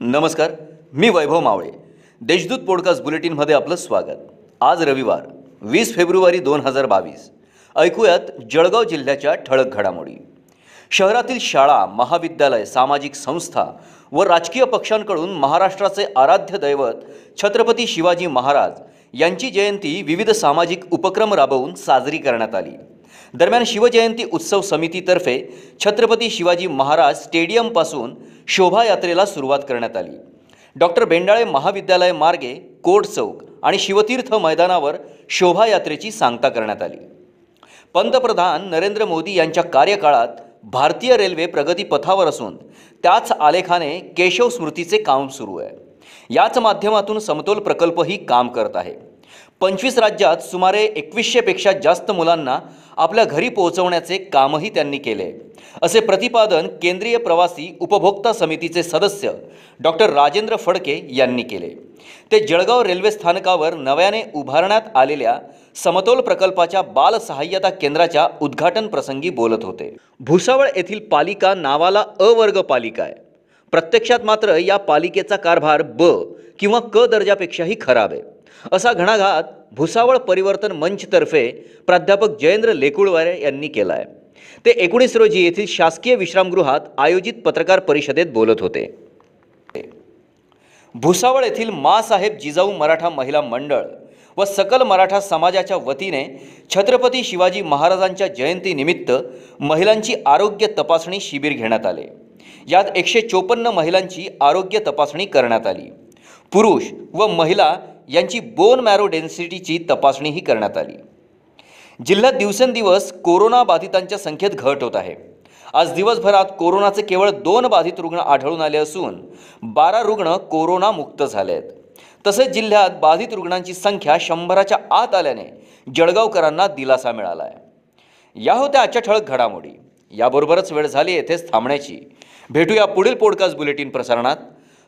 नमस्कार मी वैभव मावळे. देशदूत पॉडकास्ट बुलेटिनमध्ये आपलं स्वागत. आज रविवार वीस फेब्रुवारी दोन हजार बावीस. ऐकूयात जळगाव जिल्ह्याच्या ठळक घडामोडी. शहरातील शाळा महाविद्यालय सामाजिक संस्था व राजकीय पक्षांकडून महाराष्ट्राचे आराध्य दैवत छत्रपती शिवाजी महाराज यांची जयंती विविध सामाजिक उपक्रम राबवून साजरी करण्यात आली. दरम्यान शिवजयंती उत्सव समितीतर्फे छत्रपती शिवाजी महाराज स्टेडियमपासून शोभायात्रेला सुरुवात करण्यात आली. डॉक्टर बेंडाळे महाविद्यालय मार्गे कोट चौक आणि शिवतीर्थ मैदानावर शोभायात्रेची सांगता करण्यात आली. पंतप्रधान नरेंद्र मोदी यांच्या कार्यकाळात भारतीय रेल्वे प्रगतीपथावर असून त्याच आलेखाने केशव स्मृतीचे काम सुरू आहे. याच माध्यमातून समतोल प्रकल्पही काम करत आहे. पंचवीस राज्यात सुमारे एकवीसशेपेक्षा जास्त मुलांना आपल्या घरी पोहोचवण्याचे कामही त्यांनी केले. असे प्रतिपादन केंद्रीय प्रवासी उपभोक्ता समितीचे सदस्य डॉक्टर राजेंद्र फडके यांनी केले. ते जळगाव रेल्वे स्थानकावर नव्याने उभारण्यात आलेल्या समतोल प्रकल्पाच्या बाल सहाय्यता केंद्राच्या उद्घाटन प्रसंगी बोलत होते. भुसावळ येथील पालिका नावाला अवर्ग पालिका आहे. प्रत्यक्षात मात्र या पालिकेचा कारभार ब किंवा क दर्जापेक्षाही खराब आहे. असा घणाघात भुसावळ परिवर्तन मंचतर्फे प्राध्यापक जयेंद्र लेकुळवारे यांनी केला आहे ते एकोणीस रोजी येथील शासकीय विश्रामगृहात आयोजित पत्रकार परिषदेत बोलत होते. भुसावळ येथील मासाहेब जिजाऊ मराठा महिला मंडळ व सकल मराठा समाजाच्या वतीने छत्रपती शिवाजी महाराजांच्या जयंतीनिमित्त महिलांची आरोग्य तपासणी शिबिर घेण्यात आले. यात एकशे चोपन्न महिलांची आरोग्य तपासणी करण्यात आली. पुरुष व महिला यांची बोन मॅरो डेन्सिटीची तपासणीही करण्यात आली. जिल्ह्यात दिवसेंदिवस कोरोना बाधितांच्या संख्येत घट होत आहे. आज दिवसभरात कोरोनाचे केवळ दोन बाधित रुग्ण आढळून आले असून बारा रुग्ण कोरोनामुक्त झाले आहेत तसेच जिल्ह्यात बाधित रुग्णांची संख्या शंभराच्या आत आल्याने जळगावकरांना दिलासा मिळाला आहे या होत्या आजच्या ठळक घडामोडी. याबरोबरच वेळ झाली येथेच थांबण्याची. भेटूया पुढील पॉडकास्ट बुलेटिन प्रसारणात.